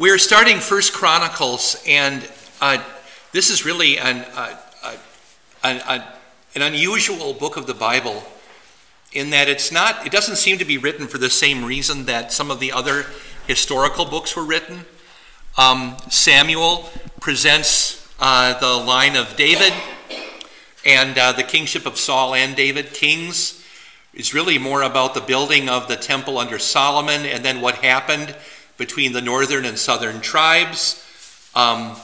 We're starting First Chronicles, and uh, this is really an, uh, an, an unusual book of the Bible in that it's not, it doesn't seem to be written for the same reason that some of the other historical books were written. Um, Samuel presents uh, the line of David and uh, the kingship of Saul and David. Kings is really more about the building of the temple under Solomon and then what happened between the northern and southern tribes. Um,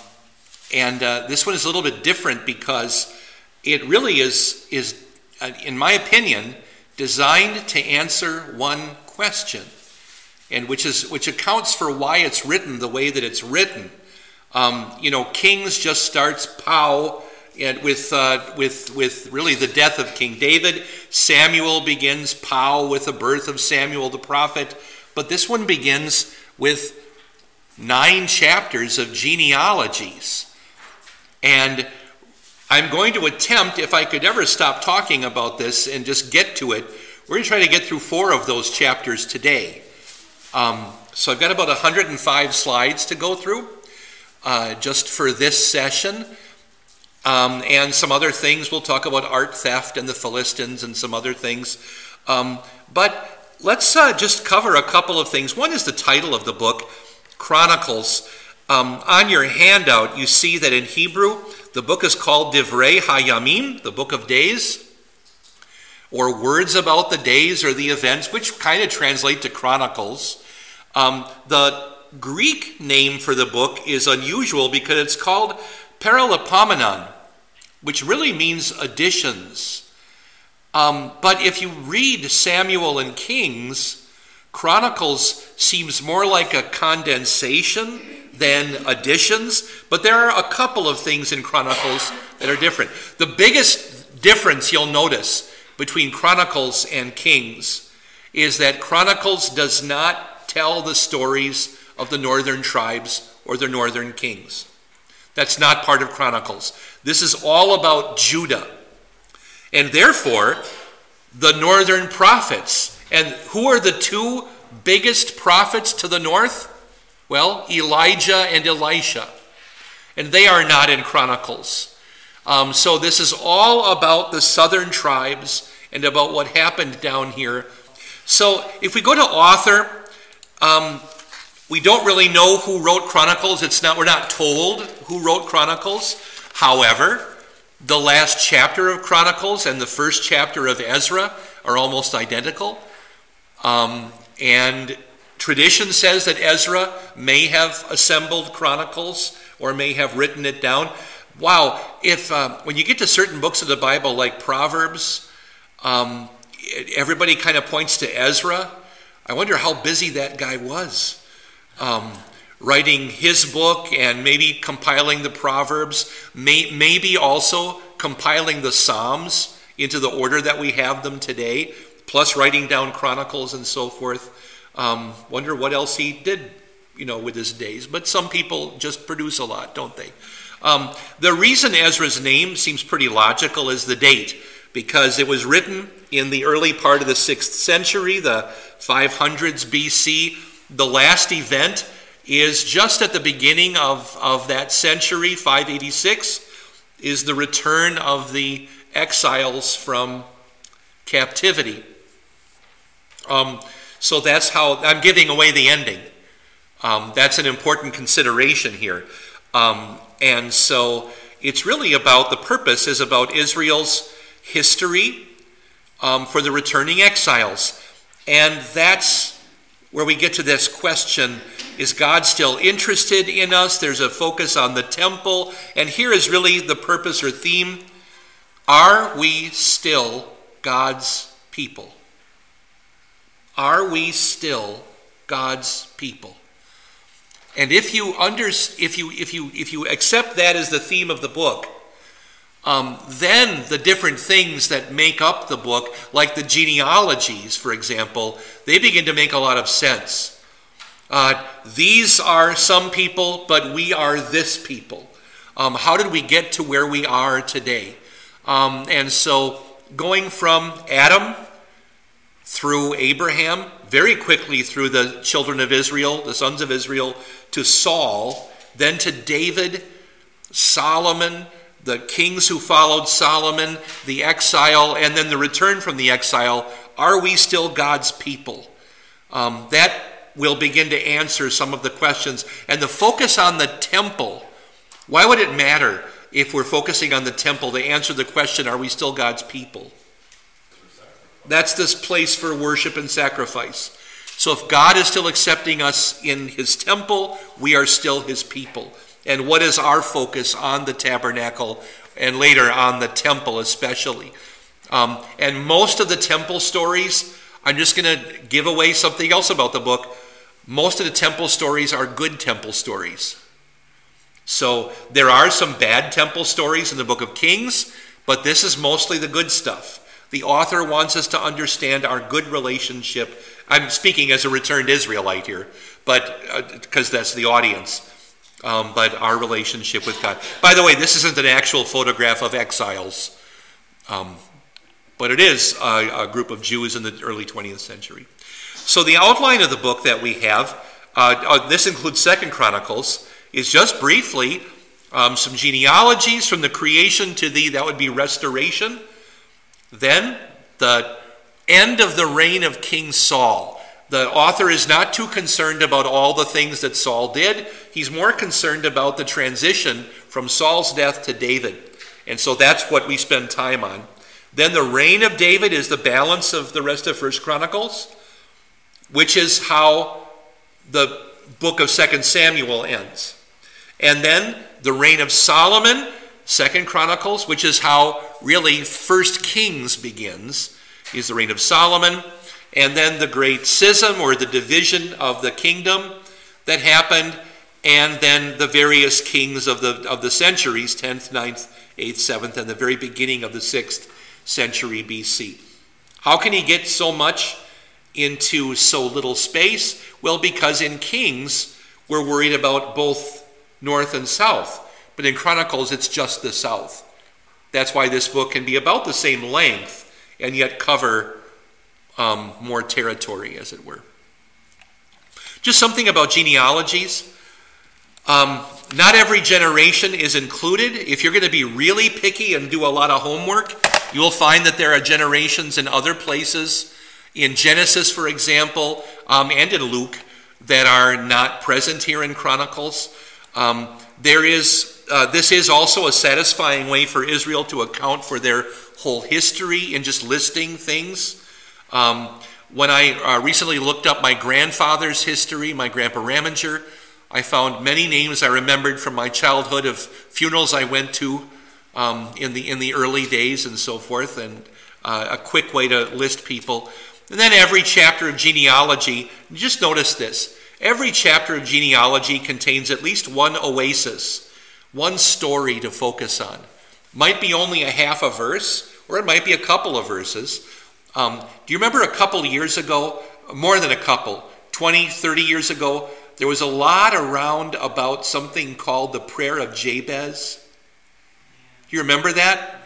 and uh, this one is a little bit different because it really is, is uh, in my opinion, designed to answer one question, and which is which accounts for why it's written the way that it's written. Um, you know, Kings just starts pow and with uh, with with really the death of King David. Samuel begins pow with the birth of Samuel the prophet, but this one begins with nine chapters of genealogies. And I'm going to attempt, if I could ever stop talking about this and just get to it, we're going to try to get through four of those chapters today. Um, so I've got about 105 slides to go through uh, just for this session. Um, and some other things. We'll talk about art theft and the Philistines and some other things. Um, but let's uh, just cover a couple of things. One is the title of the book, Chronicles. Um, on your handout, you see that in Hebrew, the book is called Divrei Hayamim, the book of days, or words about the days or the events, which kind of translate to Chronicles. Um, the Greek name for the book is unusual because it's called Paralipomenon, which really means additions. Um, but if you read Samuel and Kings, Chronicles seems more like a condensation than additions, but there are a couple of things in Chronicles that are different. The biggest difference you'll notice between Chronicles and Kings is that Chronicles does not tell the stories of the northern tribes or the northern kings. That's not part of Chronicles. This is all about Judah. And therefore, the northern prophets. And who are the two biggest prophets to the north? Well, Elijah and Elisha. And they are not in Chronicles. Um, so this is all about the southern tribes and about what happened down here. So if we go to author, um, we don't really know who wrote Chronicles. It's not, we're not told who wrote Chronicles. However, the last chapter of Chronicles and the first chapter of Ezra are almost identical. Um, and tradition says that Ezra may have assembled Chronicles or may have written it down. Wow, if uh, when you get to certain books of the Bible like Proverbs, um, everybody kind of points to Ezra. I wonder how busy that guy was. Um, writing his book and maybe compiling the Proverbs, may, maybe also compiling the Psalms into the order that we have them today, plus writing down Chronicles and so forth. Um, wonder what else he did, you know, with his days. But some people just produce a lot, don't they? Um, the reason Ezra's name seems pretty logical is the date, because it was written in the early part of the 6th century, the 500s BC. The last event is just at the beginning of, of that century, 586, is the return of the exiles from captivity. Um, so that's how I'm giving away the ending. Um, that's an important consideration here. Um, and so it's really about the purpose is about Israel's history um, for the returning exiles. And that's where we get to this question is God still interested in us? There's a focus on the temple. And here is really the purpose or theme Are we still God's people? Are we still God's people? And if you under, if you if you if you accept that as the theme of the book, um, then the different things that make up the book, like the genealogies, for example, they begin to make a lot of sense. Uh, these are some people, but we are this people. Um, how did we get to where we are today? Um, and so, going from Adam through Abraham, very quickly through the children of Israel, the sons of Israel, to Saul, then to David, Solomon, the kings who followed Solomon, the exile, and then the return from the exile. Are we still God's people? Um, that will begin to answer some of the questions. And the focus on the temple why would it matter if we're focusing on the temple to answer the question, are we still God's people? That's this place for worship and sacrifice. So if God is still accepting us in his temple, we are still his people. And what is our focus on the tabernacle and later on the temple, especially? Um, and most of the temple stories, I'm just going to give away something else about the book. Most of the temple stories are good temple stories. So there are some bad temple stories in the book of Kings, but this is mostly the good stuff. The author wants us to understand our good relationship. I'm speaking as a returned Israelite here, but because uh, that's the audience. Um, but our relationship with God. By the way, this isn't an actual photograph of exiles, um, but it is a, a, group of Jews in the early 20th century. So the outline of the book that we have, uh, uh, this includes Second Chronicles is just briefly um, some genealogies from the creation to the, that would be restoration. Then the end of the reign of King Saul. The author is not too concerned about all the things that Saul did. He's more concerned about the transition from Saul's death to David. And so that's what we spend time on. Then the reign of David is the balance of the rest of First Chronicles, which is how the book of Second Samuel ends. And then the reign of Solomon, Second Chronicles, which is how really First Kings begins, is the reign of Solomon. And then the great schism or the division of the kingdom that happened, and then the various kings of the, of the centuries 10th, 9th, 8th, 7th, and the very beginning of the 6th century BC. How can he get so much into so little space? Well, because in Kings, we're worried about both north and south. But in Chronicles, it's just the south. That's why this book can be about the same length and yet cover um, more territory, as it were. Just something about genealogies. Um, not every generation is included. If you're going to be really picky and do a lot of homework, you will find that there are generations in other places, in Genesis, for example, um, and in Luke, that are not present here in Chronicles. Um, there is, uh, this is also a satisfying way for Israel to account for their whole history in just listing things. Um, when I uh, recently looked up my grandfather's history, my grandpa Raminger, I found many names I remembered from my childhood of funerals I went to um, in the in the early days and so forth, and uh, a quick way to list people. And then every chapter of genealogy, just notice this. Every chapter of genealogy contains at least one oasis, one story to focus on. Might be only a half a verse, or it might be a couple of verses. Um, do you remember a couple years ago, more than a couple, 20, 30 years ago, there was a lot around about something called the prayer of Jabez? Do you remember that?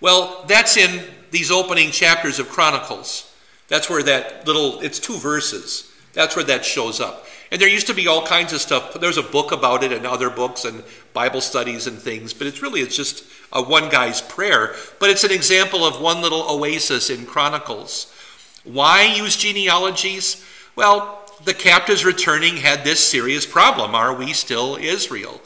Well, that's in these opening chapters of Chronicles. That's where that little, it's two verses. That's where that shows up. And there used to be all kinds of stuff. There's a book about it and other books and Bible studies and things, but it's really it's just a one guy's prayer, but it's an example of one little oasis in Chronicles. Why use genealogies? Well, the captives returning had this serious problem. Are we still Israel?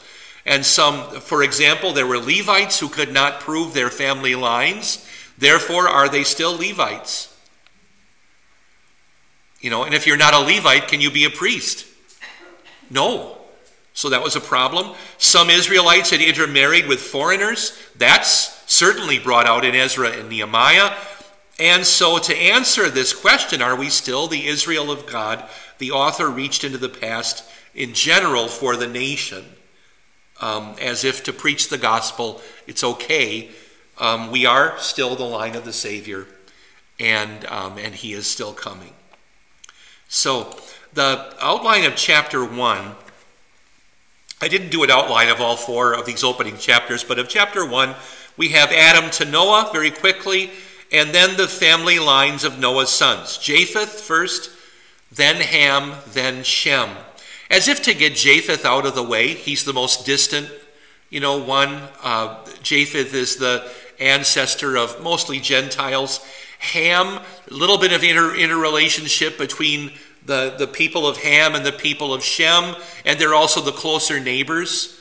And some, for example, there were Levites who could not prove their family lines. Therefore, are they still Levites? You know, and if you're not a Levite, can you be a priest? No. So that was a problem. Some Israelites had intermarried with foreigners. That's certainly brought out in Ezra and Nehemiah. And so, to answer this question, are we still the Israel of God? The author reached into the past in general for the nation, um, as if to preach the gospel. It's okay. Um, we are still the line of the Savior, and, um, and He is still coming. So, the outline of chapter 1, I didn't do an outline of all four of these opening chapters, but of chapter 1, we have Adam to Noah very quickly, and then the family lines of Noah's sons. Japheth first, then Ham, then Shem. As if to get Japheth out of the way, he's the most distant, you know, one. Uh, Japheth is the ancestor of mostly Gentiles. Ham, a little bit of inter, interrelationship between the, the people of Ham and the people of Shem, and they're also the closer neighbors.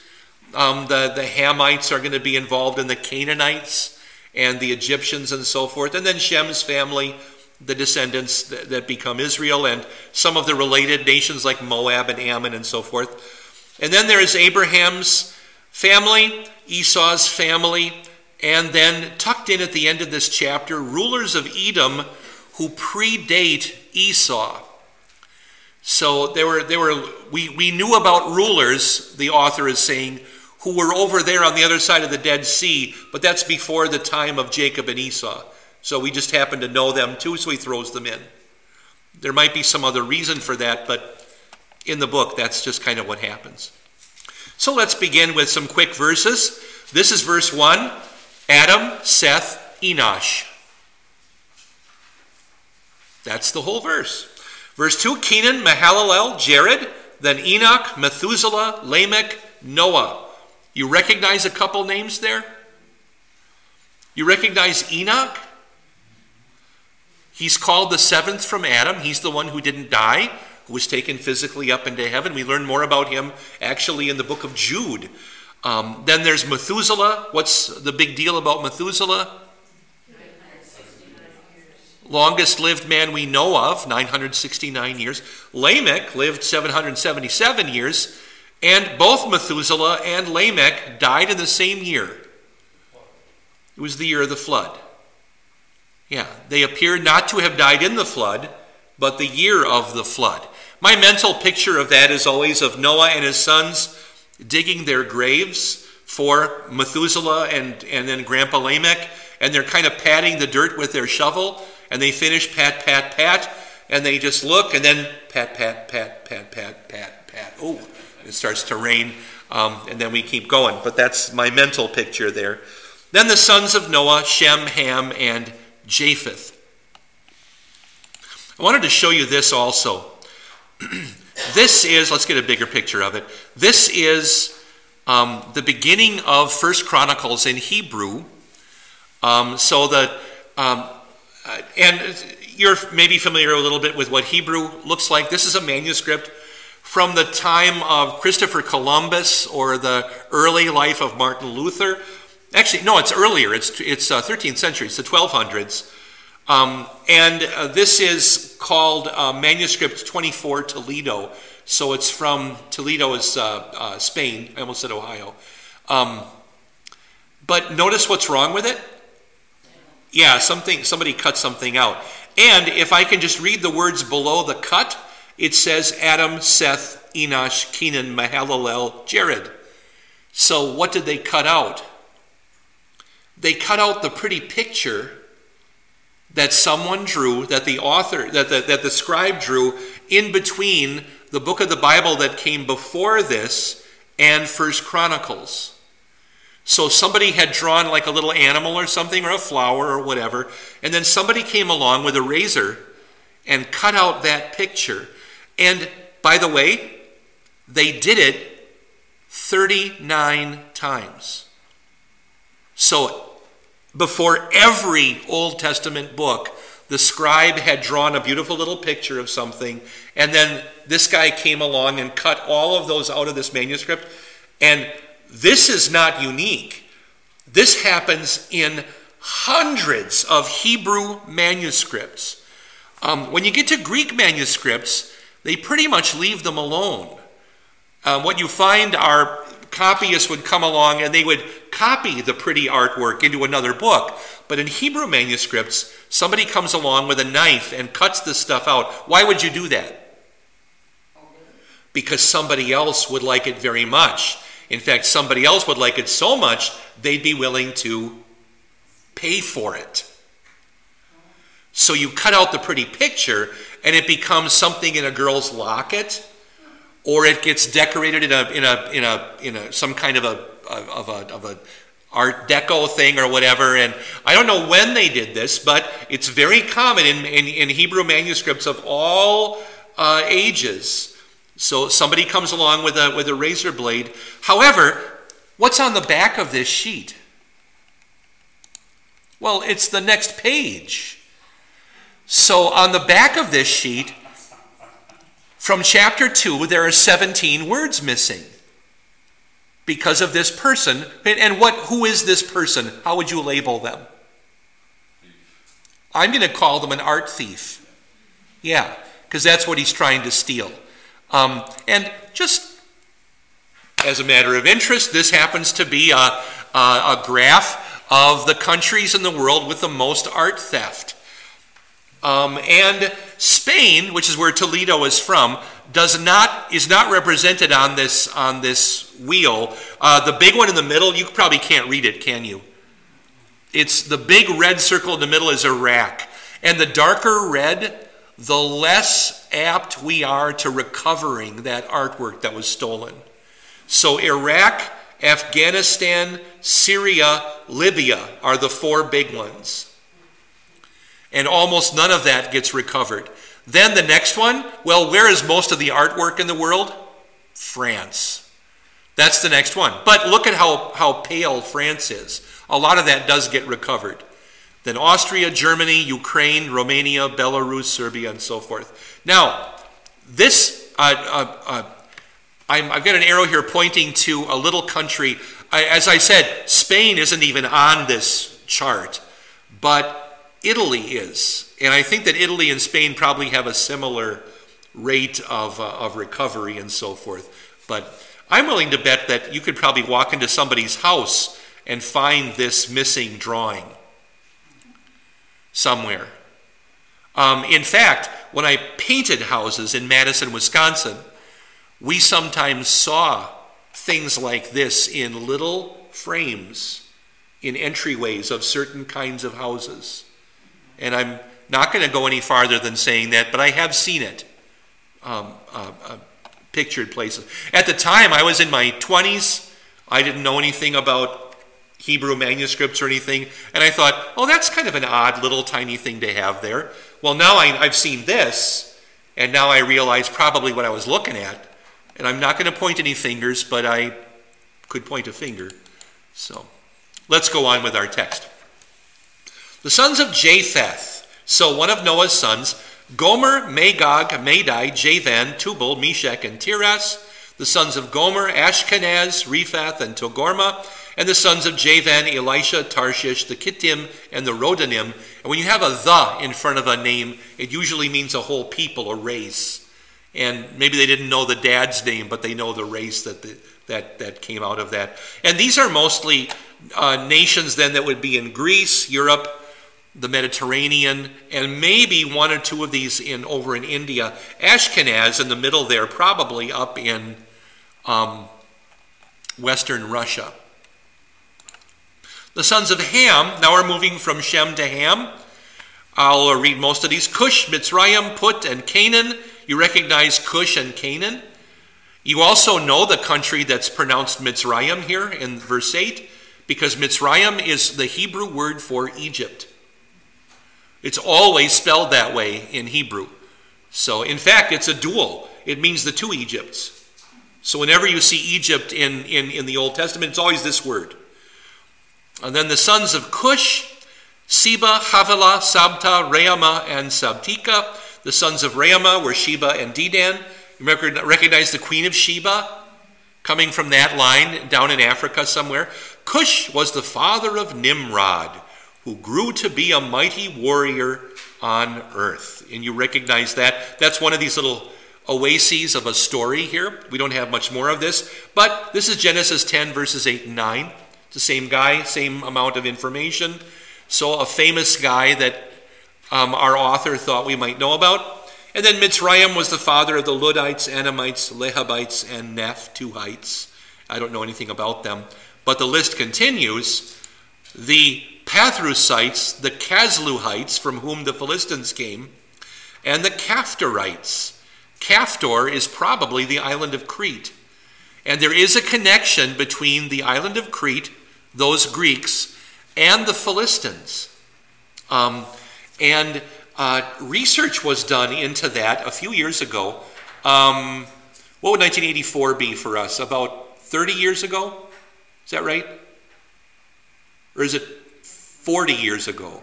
Um, the, the Hamites are going to be involved in the Canaanites and the Egyptians and so forth. And then Shem's family, the descendants that, that become Israel, and some of the related nations like Moab and Ammon and so forth. And then there is Abraham's family, Esau's family, and then tucked in at the end of this chapter, rulers of Edom who predate Esau. So there were, there were we, we knew about rulers, the author is saying, who were over there on the other side of the Dead Sea, but that's before the time of Jacob and Esau. So we just happen to know them too, so he throws them in. There might be some other reason for that, but in the book, that's just kind of what happens. So let's begin with some quick verses. This is verse 1 Adam, Seth, Enosh. That's the whole verse. Verse 2 Kenan, Mahalalel, Jared, then Enoch, Methuselah, Lamech, Noah. You recognize a couple names there? You recognize Enoch? He's called the seventh from Adam. He's the one who didn't die, who was taken physically up into heaven. We learn more about him actually in the book of Jude. Um, then there's Methuselah. What's the big deal about Methuselah? Longest lived man we know of, 969 years. Lamech lived 777 years, and both Methuselah and Lamech died in the same year. It was the year of the flood. Yeah, they appear not to have died in the flood, but the year of the flood. My mental picture of that is always of Noah and his sons digging their graves for Methuselah and, and then Grandpa Lamech, and they're kind of patting the dirt with their shovel, and they finish pat, pat, pat, and they just look, and then pat, pat, pat, pat, pat, pat, pat. Oh, it starts to rain, um, and then we keep going. But that's my mental picture there. Then the sons of Noah, Shem, Ham, and Japheth. I wanted to show you this also. this is, let's get a bigger picture of it. This is um, the beginning of First Chronicles in Hebrew. Um, so that, um, uh, and you're maybe familiar a little bit with what Hebrew looks like. This is a manuscript from the time of Christopher Columbus or the early life of Martin Luther. Actually, no, it's earlier. It's, it's uh, 13th century. It's the 1200s. Um, and uh, this is called uh, Manuscript 24 Toledo. So it's from Toledo is uh, uh, Spain. I almost said Ohio. Um, but notice what's wrong with it. Yeah, something somebody cut something out. And if I can just read the words below the cut, it says Adam, Seth, Enosh, Kenan, Mahalalel, Jared. So what did they cut out? They cut out the pretty picture that someone drew, that the author, that the, that the scribe drew in between the book of the Bible that came before this and First Chronicles. So somebody had drawn like a little animal or something, or a flower or whatever, and then somebody came along with a razor and cut out that picture. And by the way, they did it 39 times. So before every Old Testament book, the scribe had drawn a beautiful little picture of something, and then this guy came along and cut all of those out of this manuscript. And this is not unique. This happens in hundreds of Hebrew manuscripts. Um, when you get to Greek manuscripts, they pretty much leave them alone. Um, what you find are copyists would come along and they would copy the pretty artwork into another book. But in Hebrew manuscripts, somebody comes along with a knife and cuts this stuff out. Why would you do that? Because somebody else would like it very much. In fact, somebody else would like it so much, they'd be willing to pay for it. So you cut out the pretty picture, and it becomes something in a girl's locket or it gets decorated in a in a in a in a some kind of a of a of a art deco thing or whatever and i don't know when they did this but it's very common in, in, in hebrew manuscripts of all uh, ages. So somebody comes along with a, with a razor blade. However, what's on the back of this sheet? Well, it's the next page. So on the back of this sheet, from chapter 2, there are 17 words missing because of this person. And what who is this person? How would you label them? I'm going to call them an art thief. Yeah, because that's what he's trying to steal. Um, and just as a matter of interest, this happens to be a, a, a graph of the countries in the world with the most art theft. Um, and Spain, which is where Toledo is from, does not is not represented on this on this wheel. Uh, the big one in the middle, you probably can't read it, can you? It's the big red circle in the middle is Iraq, and the darker red, the less apt we are to recovering that artwork that was stolen. So Iraq, Afghanistan, Syria, Libya are the four big ones and almost none of that gets recovered. Then the next one, well, where is most of the artwork in the world? France. That's the next one. But look at how, how pale France is. A lot of that does get recovered. Then Austria, Germany, Ukraine, Romania, Belarus, Serbia, and so forth. Now, this, uh, uh, uh, i have got an arrow here pointing to a little country. I, as I said, Spain isn't even on this chart, but Italy is. And I think that Italy and Spain probably have a similar rate of, uh, of recovery and so forth. But I'm willing to bet that you could probably walk into somebody's house and find this missing drawing somewhere. Um, in fact, when I painted houses in Madison, Wisconsin, we sometimes saw things like this in little frames in entryways of certain kinds of houses. And I'm not going to go any farther than saying that, but I have seen it um, uh, uh, pictured places. At the time, I was in my 20s. I didn't know anything about Hebrew manuscripts or anything. And I thought, oh, that's kind of an odd little tiny thing to have there. Well, now I, I've seen this, and now I realize probably what I was looking at. And I'm not going to point any fingers, but I could point a finger. So let's go on with our text. The sons of Japheth, so one of Noah's sons, Gomer, Magog, Madai, Javan, Tubal, Meshech, and Tiras, the sons of Gomer, Ashkenaz, Riphath, and Togarmah, and the sons of Javan, Elisha, Tarshish, the Kittim, and the Rodanim. And when you have a the in front of a name, it usually means a whole people, a race. And maybe they didn't know the dad's name, but they know the race that the, that, that came out of that. And these are mostly uh, nations then that would be in Greece, Europe, the Mediterranean, and maybe one or two of these in over in India. Ashkenaz in the middle there, probably up in um, western Russia. The sons of Ham, now we're moving from Shem to Ham. I'll read most of these. Cush, Mitzrayim, Put, and Canaan. You recognize Cush and Canaan. You also know the country that's pronounced Mitzrayim here in verse 8, because Mitzrayim is the Hebrew word for Egypt. It's always spelled that way in Hebrew. So, in fact, it's a dual. It means the two Egypts. So, whenever you see Egypt in, in, in the Old Testament, it's always this word. And then the sons of Cush, Seba, Havilah, Sabta, Reama, and Sabtika. The sons of Reama were Sheba and Dedan. You recognize the queen of Sheba coming from that line down in Africa somewhere. Cush was the father of Nimrod who grew to be a mighty warrior on earth. And you recognize that. That's one of these little oases of a story here. We don't have much more of this, but this is Genesis 10, verses 8 and 9. The same guy, same amount of information. So, a famous guy that um, our author thought we might know about. And then Mitzrayim was the father of the Ludites, Anamites, Lehabites, and Naphtuhites. I don't know anything about them. But the list continues. The Pathrusites, the Casluhites, from whom the Philistines came, and the Caphtorites. Caphtor is probably the island of Crete. And there is a connection between the island of Crete, those Greeks, and the Philistines. Um, and uh, research was done into that a few years ago. Um, what would 1984 be for us? About 30 years ago? Is that right? Or is it 40 years ago?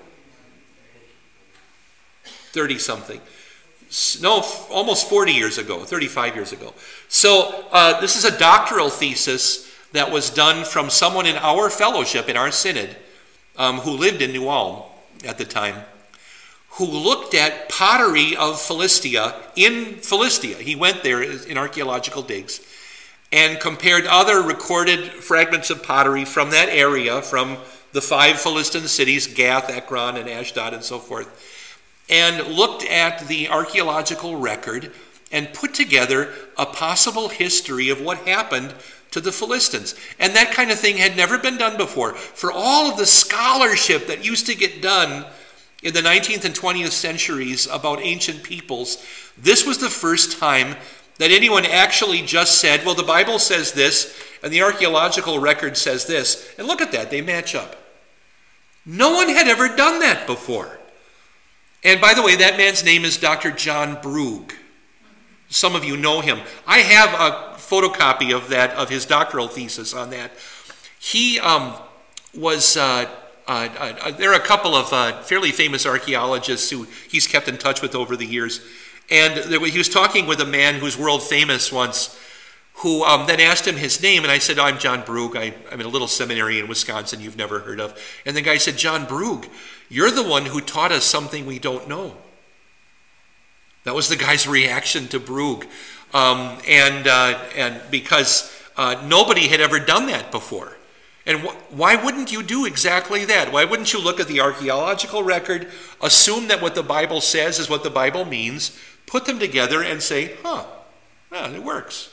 30 something. No, almost 40 years ago, 35 years ago. So, uh, this is a doctoral thesis that was done from someone in our fellowship, in our synod, um, who lived in New Ulm at the time who looked at pottery of Philistia in Philistia. He went there in archaeological digs and compared other recorded fragments of pottery from that area, from the five Philistine cities, Gath, Ekron, and Ashdod, and so forth, and looked at the archaeological record and put together a possible history of what happened to the Philistines. And that kind of thing had never been done before. For all of the scholarship that used to get done in the 19th and 20th centuries about ancient peoples, this was the first time that anyone actually just said, well, the Bible says this, and the archaeological record says this. And look at that, they match up. No one had ever done that before. And by the way, that man's name is Dr. John Brug. Some of you know him. I have a photocopy of that, of his doctoral thesis on that. He um, was. Uh, uh, uh, uh, there are a couple of uh, fairly famous archaeologists who he's kept in touch with over the years. And there, he was talking with a man who's world famous once, who um, then asked him his name. And I said, I'm John Brug. I, am in a little seminary in Wisconsin you've never heard of. And the guy said, John Brug, you're the one who taught us something we don't know. That was the guy's reaction to Brug. Um, and, uh, and because uh, nobody had ever done that before. And wh- why wouldn't you do exactly that? Why wouldn't you look at the archaeological record, assume that what the Bible says is what the Bible means, put them together and say, huh, it works.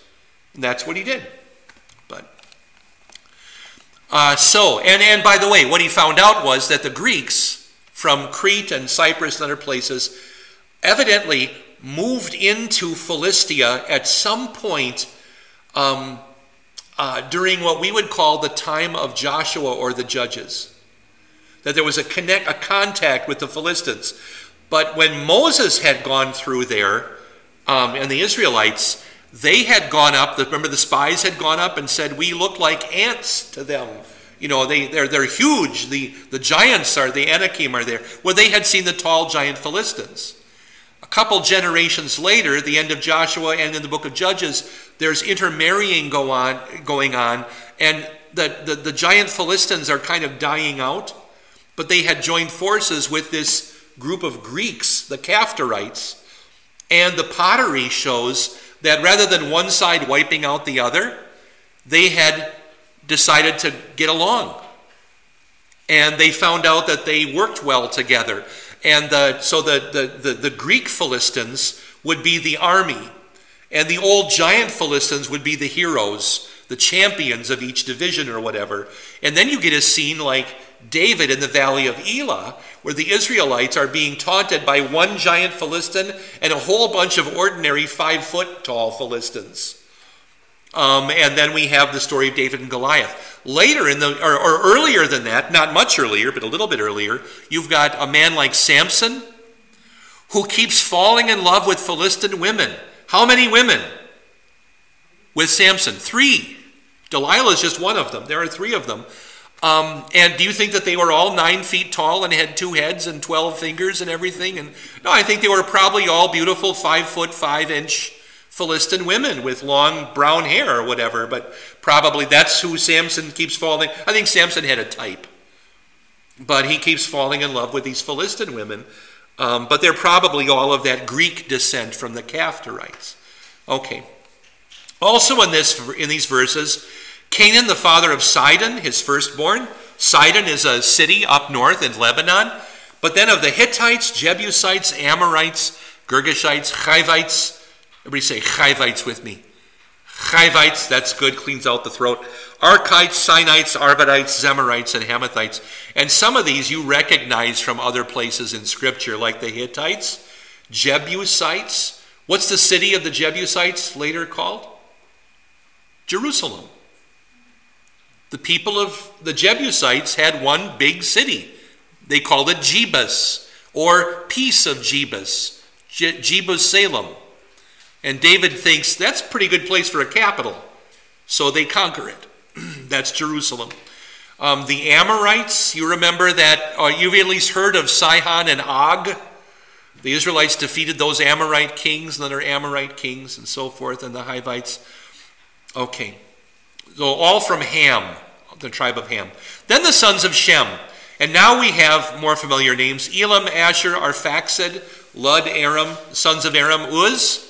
And that's what he did. But uh, so, and, and by the way, what he found out was that the Greeks from Crete and Cyprus and other places evidently moved into Philistia at some point um, uh, during what we would call the time of Joshua or the judges. That there was a, connect, a contact with the Philistines. But when Moses had gone through there um, and the Israelites, they had gone up, remember the spies had gone up and said, We look like ants to them. You know, they, they're, they're huge. The, the giants are, the Anakim are there. Well, they had seen the tall giant Philistines. A couple generations later, the end of Joshua and in the book of Judges, there's intermarrying go on, going on, and the, the, the giant Philistines are kind of dying out, but they had joined forces with this group of Greeks, the Caphtorites, and the pottery shows that rather than one side wiping out the other, they had decided to get along. And they found out that they worked well together. And the, so the, the, the, the Greek Philistines would be the army, and the old giant Philistines would be the heroes, the champions of each division or whatever. And then you get a scene like David in the valley of Elah, where the Israelites are being taunted by one giant Philistine and a whole bunch of ordinary five foot tall Philistines. Um, and then we have the story of David and Goliath. Later in the, or, or earlier than that, not much earlier, but a little bit earlier, you've got a man like Samson who keeps falling in love with Philistine women. How many women with Samson? Three. Delilah is just one of them. There are three of them. Um, and do you think that they were all nine feet tall and had two heads and 12 fingers and everything? And no, I think they were probably all beautiful five foot, five inch Philistine women with long brown hair or whatever, but probably that's who Samson keeps falling. I think Samson had a type, but he keeps falling in love with these Philistine women. Um, but they're probably all of that Greek descent from the Caphtorites. Okay. Also in this in these verses, Canaan, the father of Sidon, his firstborn. Sidon is a city up north in Lebanon. But then of the Hittites, Jebusites, Amorites, Girgashites, Hivites, Everybody say Chivites with me. Chivites, that's good, cleans out the throat. Arkites, Sinites, Arvadites, Zemarites, and Hamathites. And some of these you recognize from other places in Scripture, like the Hittites, Jebusites. What's the city of the Jebusites later called? Jerusalem. The people of the Jebusites had one big city. They called it Jebus or peace of Jebus, Je- Jebus Salem. And David thinks that's a pretty good place for a capital. So they conquer it. that's Jerusalem. Um, the Amorites, you remember that, uh, you've at least heard of Sihon and Og. The Israelites defeated those Amorite kings, and other Amorite kings, and so forth, and the Hivites. Okay. So all from Ham, the tribe of Ham. Then the sons of Shem. And now we have more familiar names Elam, Asshur, Arphaxad, Lud, Aram, sons of Aram, Uz,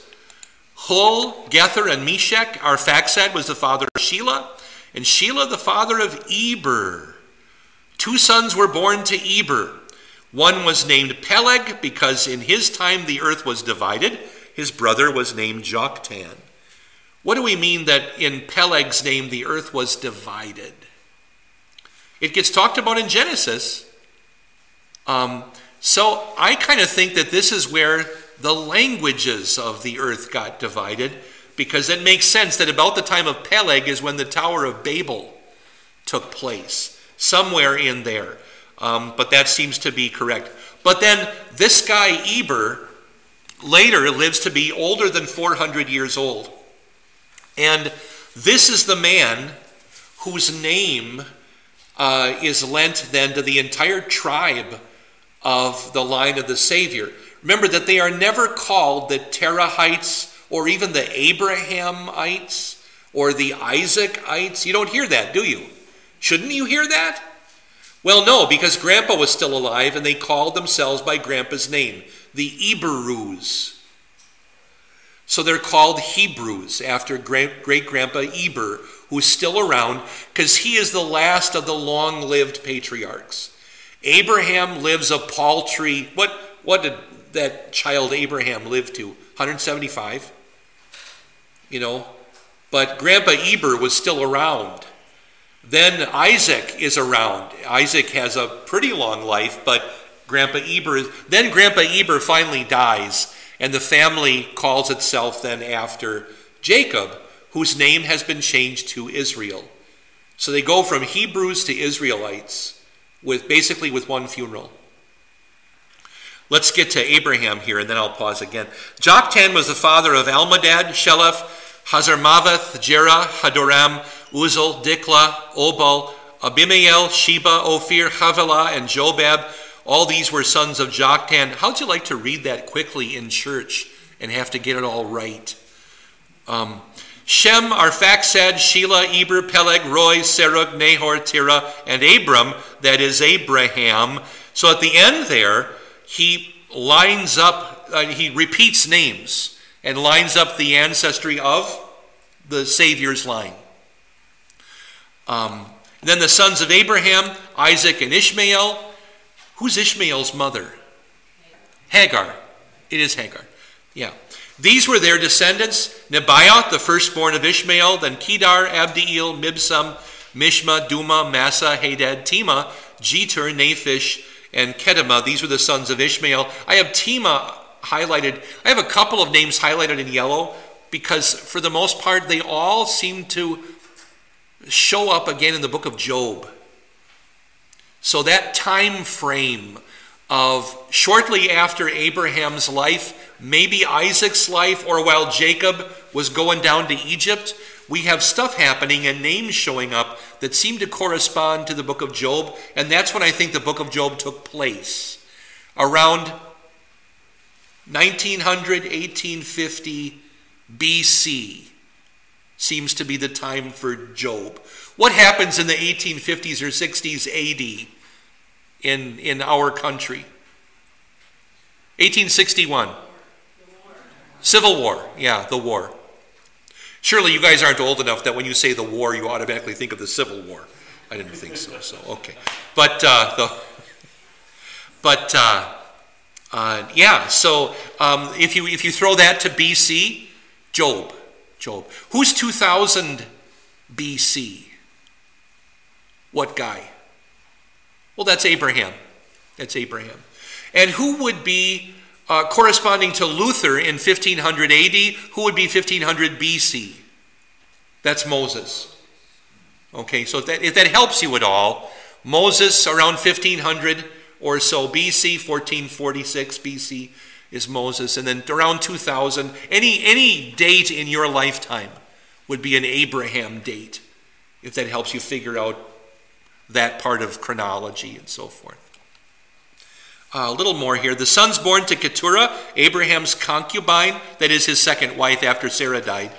Hul, Gether, and Meshech. Arphaxad was the father of Shelah and Shelah the father of Eber. Two sons were born to Eber. One was named Peleg because in his time the earth was divided. His brother was named Joktan. What do we mean that in Peleg's name the earth was divided? It gets talked about in Genesis. Um, so I kind of think that this is where the languages of the earth got divided because it makes sense that about the time of Peleg is when the Tower of Babel took place, somewhere in there. Um, but that seems to be correct. But then this guy, Eber, later lives to be older than 400 years old. And this is the man whose name uh, is lent then to the entire tribe of the line of the Savior. Remember that they are never called the Terahites or even the Abrahamites or the Isaacites. You don't hear that, do you? Shouldn't you hear that? Well, no, because Grandpa was still alive and they called themselves by Grandpa's name, the Eberus. So they're called Hebrews after great Grandpa Eber, who's still around because he is the last of the long lived patriarchs. Abraham lives a paltry, what, what did that child Abraham lived to? 175? you know. But Grandpa Eber was still around. Then Isaac is around. Isaac has a pretty long life, but Grandpa Eber is. Then Grandpa Eber finally dies, and the family calls itself then after Jacob, whose name has been changed to Israel. So they go from Hebrews to Israelites with basically with one funeral. Let's get to Abraham here, and then I'll pause again. Joktan was the father of Almodad, Sheleph, Hazarmaveth, Jerah, Hadoram, Uzal, Dikla, Obal, Abimael, Sheba, Ophir, Havilah, and Jobab. All these were sons of Joktan. How'd you like to read that quickly in church and have to get it all right? Um, Shem, Arphaxad, Shelah, Eber, Peleg, Reu, Serug, Nahor, Terah, and Abram, that is Abraham. So at the end there, he lines up, uh, he repeats names and lines up the ancestry of the Savior's line. Um, then the sons of Abraham, Isaac, and Ishmael. Who's Ishmael's mother? Hagar. It is Hagar. Yeah. These were their descendants Nebaioth, the firstborn of Ishmael, then Kedar, Abdiel, Mibsam, Mishma, Duma, Massa, Hadad, Tema, Jetur, Naphish, and Kedemah. These were the sons of Ishmael. I have Tema highlighted. I have a couple of names highlighted in yellow because, for the most part, they all seem to show up again in the book of Job. So that time frame of shortly after Abraham's life, maybe Isaac's life, or while Jacob was going down to Egypt, we have stuff happening and names showing up that seem to correspond to the book of Job. And that's when I think the book of Job took place. Around 1900, 1850 BC seems to be the time for Job. What happens in the 1850s or 60s AD in, in our country? 1861. Civil War. Yeah, the war. Surely you guys aren't old enough that when you say the war, you automatically think of the Civil War. I didn't think so. So okay, but uh, the but uh, uh, yeah. So um, if you if you throw that to BC, Job, Job. Who's 2000 BC? What guy? Well, that's Abraham. That's Abraham. And who would be uh, corresponding to Luther in 1500 AD, who would be 1500 BC? That's Moses. Okay, so if that, if that helps you at all, Moses around 1500, or so BC, 1446 BC is Moses, and then around 2000, any, any date in your lifetime would be an Abraham date, if that helps you figure out that part of chronology and so forth. A little more here. The sons born to Keturah, Abraham's concubine, that is his second wife after Sarah died.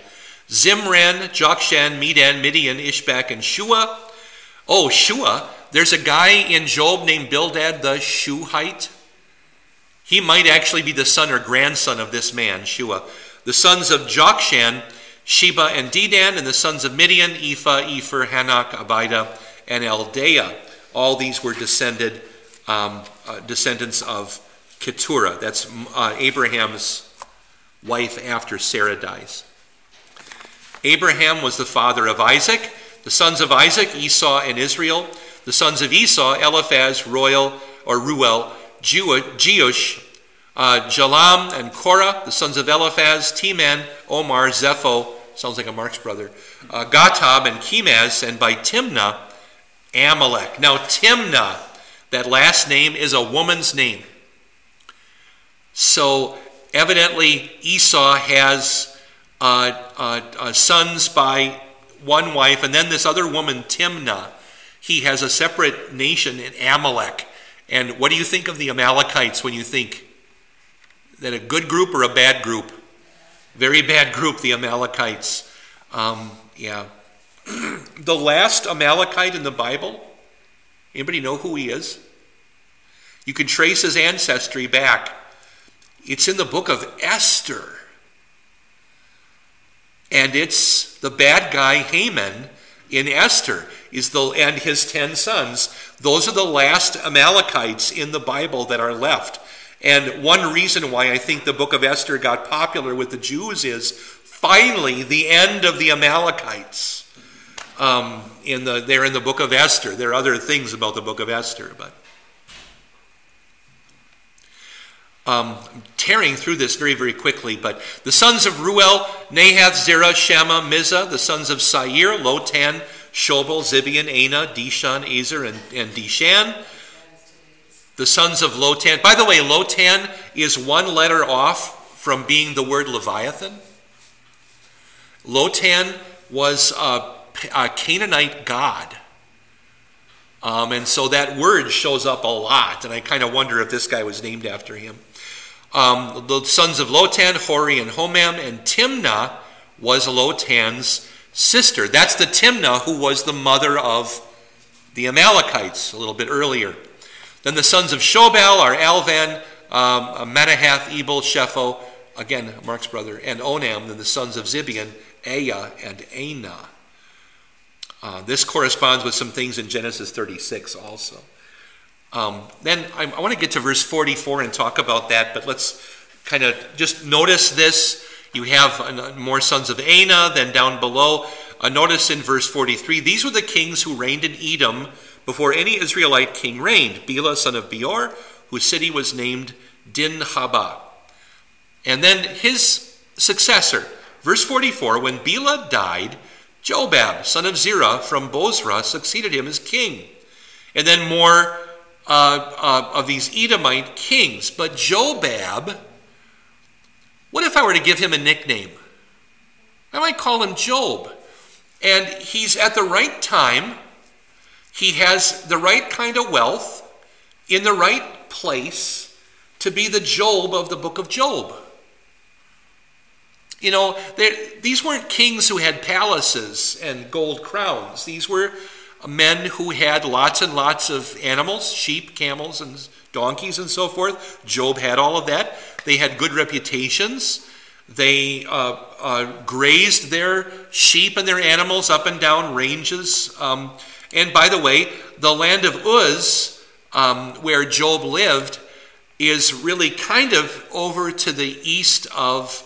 Zimran, Jokshan, Medan, Midian, Ishbak, and Shua. Oh, Shua. There's a guy in Job named Bildad the Shuhite. He might actually be the son or grandson of this man, Shua. The sons of Jokshan, Sheba and Dedan, and the sons of Midian, Ephah, Epher, Hanok, Abida, and Eldaah. All these were descended, um, uh, descendants of Keturah. That's uh, Abraham's wife after Sarah dies. Abraham was the father of Isaac. The sons of Isaac, Esau and Israel. The sons of Esau, Eliphaz, Royal, or Ruel, Jeush, uh, Jalam, and Korah. The sons of Eliphaz, Teman, Omar, Zepho, sounds like a Marx brother, uh, Gatam, and Chemaz, and by Timnah, Amalek. Now, Timnah, that last name is a woman's name. So, evidently, Esau has uh, uh, uh, sons by one wife, and then this other woman, Timnah, he has a separate nation in Amalek. And what do you think of the Amalekites when you think that a good group or a bad group? Very bad group, the Amalekites. Um, yeah. the last Amalekite in the Bible, anybody know who he is? You can trace his ancestry back. It's in the book of Esther. And it's the bad guy Haman in Esther is the and his 10 sons. Those are the last Amalekites in the Bible that are left. And one reason why I think the book of Esther got popular with the Jews is finally the end of the Amalekites. Um, in the, they're in the book of Esther. There are other things about the book of Esther, but um, tearing through this very, very quickly, but the sons of Ruel, Nahath, Zerah, Shammah, Mizah, the sons of Seir, Lotan, Shobal, Zibeon, Anah, Dishan, Ezer, and, and Dishan. The sons of Lotan. By the way, Lotan is one letter off from being the word Leviathan. Lotan was a, a Canaanite god. Um, and so that word shows up a lot, and I kind of wonder if this guy was named after him. Um, the sons of Lotan, Hori, and Homam, and Timnah was Lotan's sister. That's the Timnah who was the mother of the Amalekites a little bit earlier. Then the sons of Shobal are Alvan, um, Manahath, Ebal, Shepho, again, Marx brother, and Onam. Then the sons of Zibeon, Aiah, and Anah. Uh, this corresponds with some things in Genesis 36 also. Um, then I, I want to get to verse 44 and talk about that, but let's kind of just notice this. You have uh, more sons of Anah than down below. Uh, notice in verse 43 these were the kings who reigned in Edom before any Israelite king reigned Bela, son of Beor, whose city was named Dinhabah. And then his successor, verse 44 when Bela died, Jobab, son of Zerah from Bozrah, succeeded him as king. And then more uh, uh, of these Edomite kings. But Jobab, what if I were to give him a nickname? I might call him Job. And he's at the right time, he has the right kind of wealth in the right place to be the Job of the book of Job. You know, these weren't kings who had palaces and gold crowns. These were men who had lots and lots of animals sheep, camels, and donkeys, and so forth. Job had all of that. They had good reputations. They uh, uh, grazed their sheep and their animals up and down ranges. Um, and by the way, the land of Uz, um, where Job lived, is really kind of over to the east of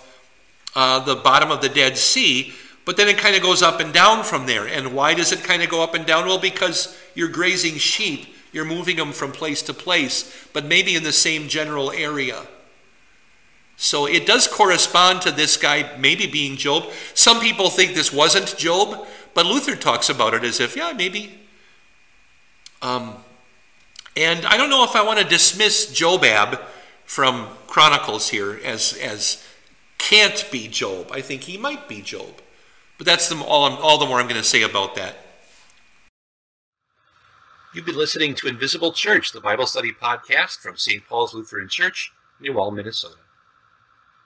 uh, the bottom of the Dead Sea. But then it kind of goes up and down from there. And why does it kind of go up and down? Well, because you're grazing sheep, you're moving them from place to place, but maybe in the same general area. So it does correspond to this guy maybe being Job. Some people think this wasn't Job, but Luther talks about it as if, yeah, maybe. Um, And I don't know if I want to dismiss Jobab from Chronicles here as, as can't be Job. I think he might be Job. But that's the, all, all the more I'm going to say about that. You've been listening to Invisible Church, the Bible study podcast from St. Paul's Lutheran Church, New Minnesota.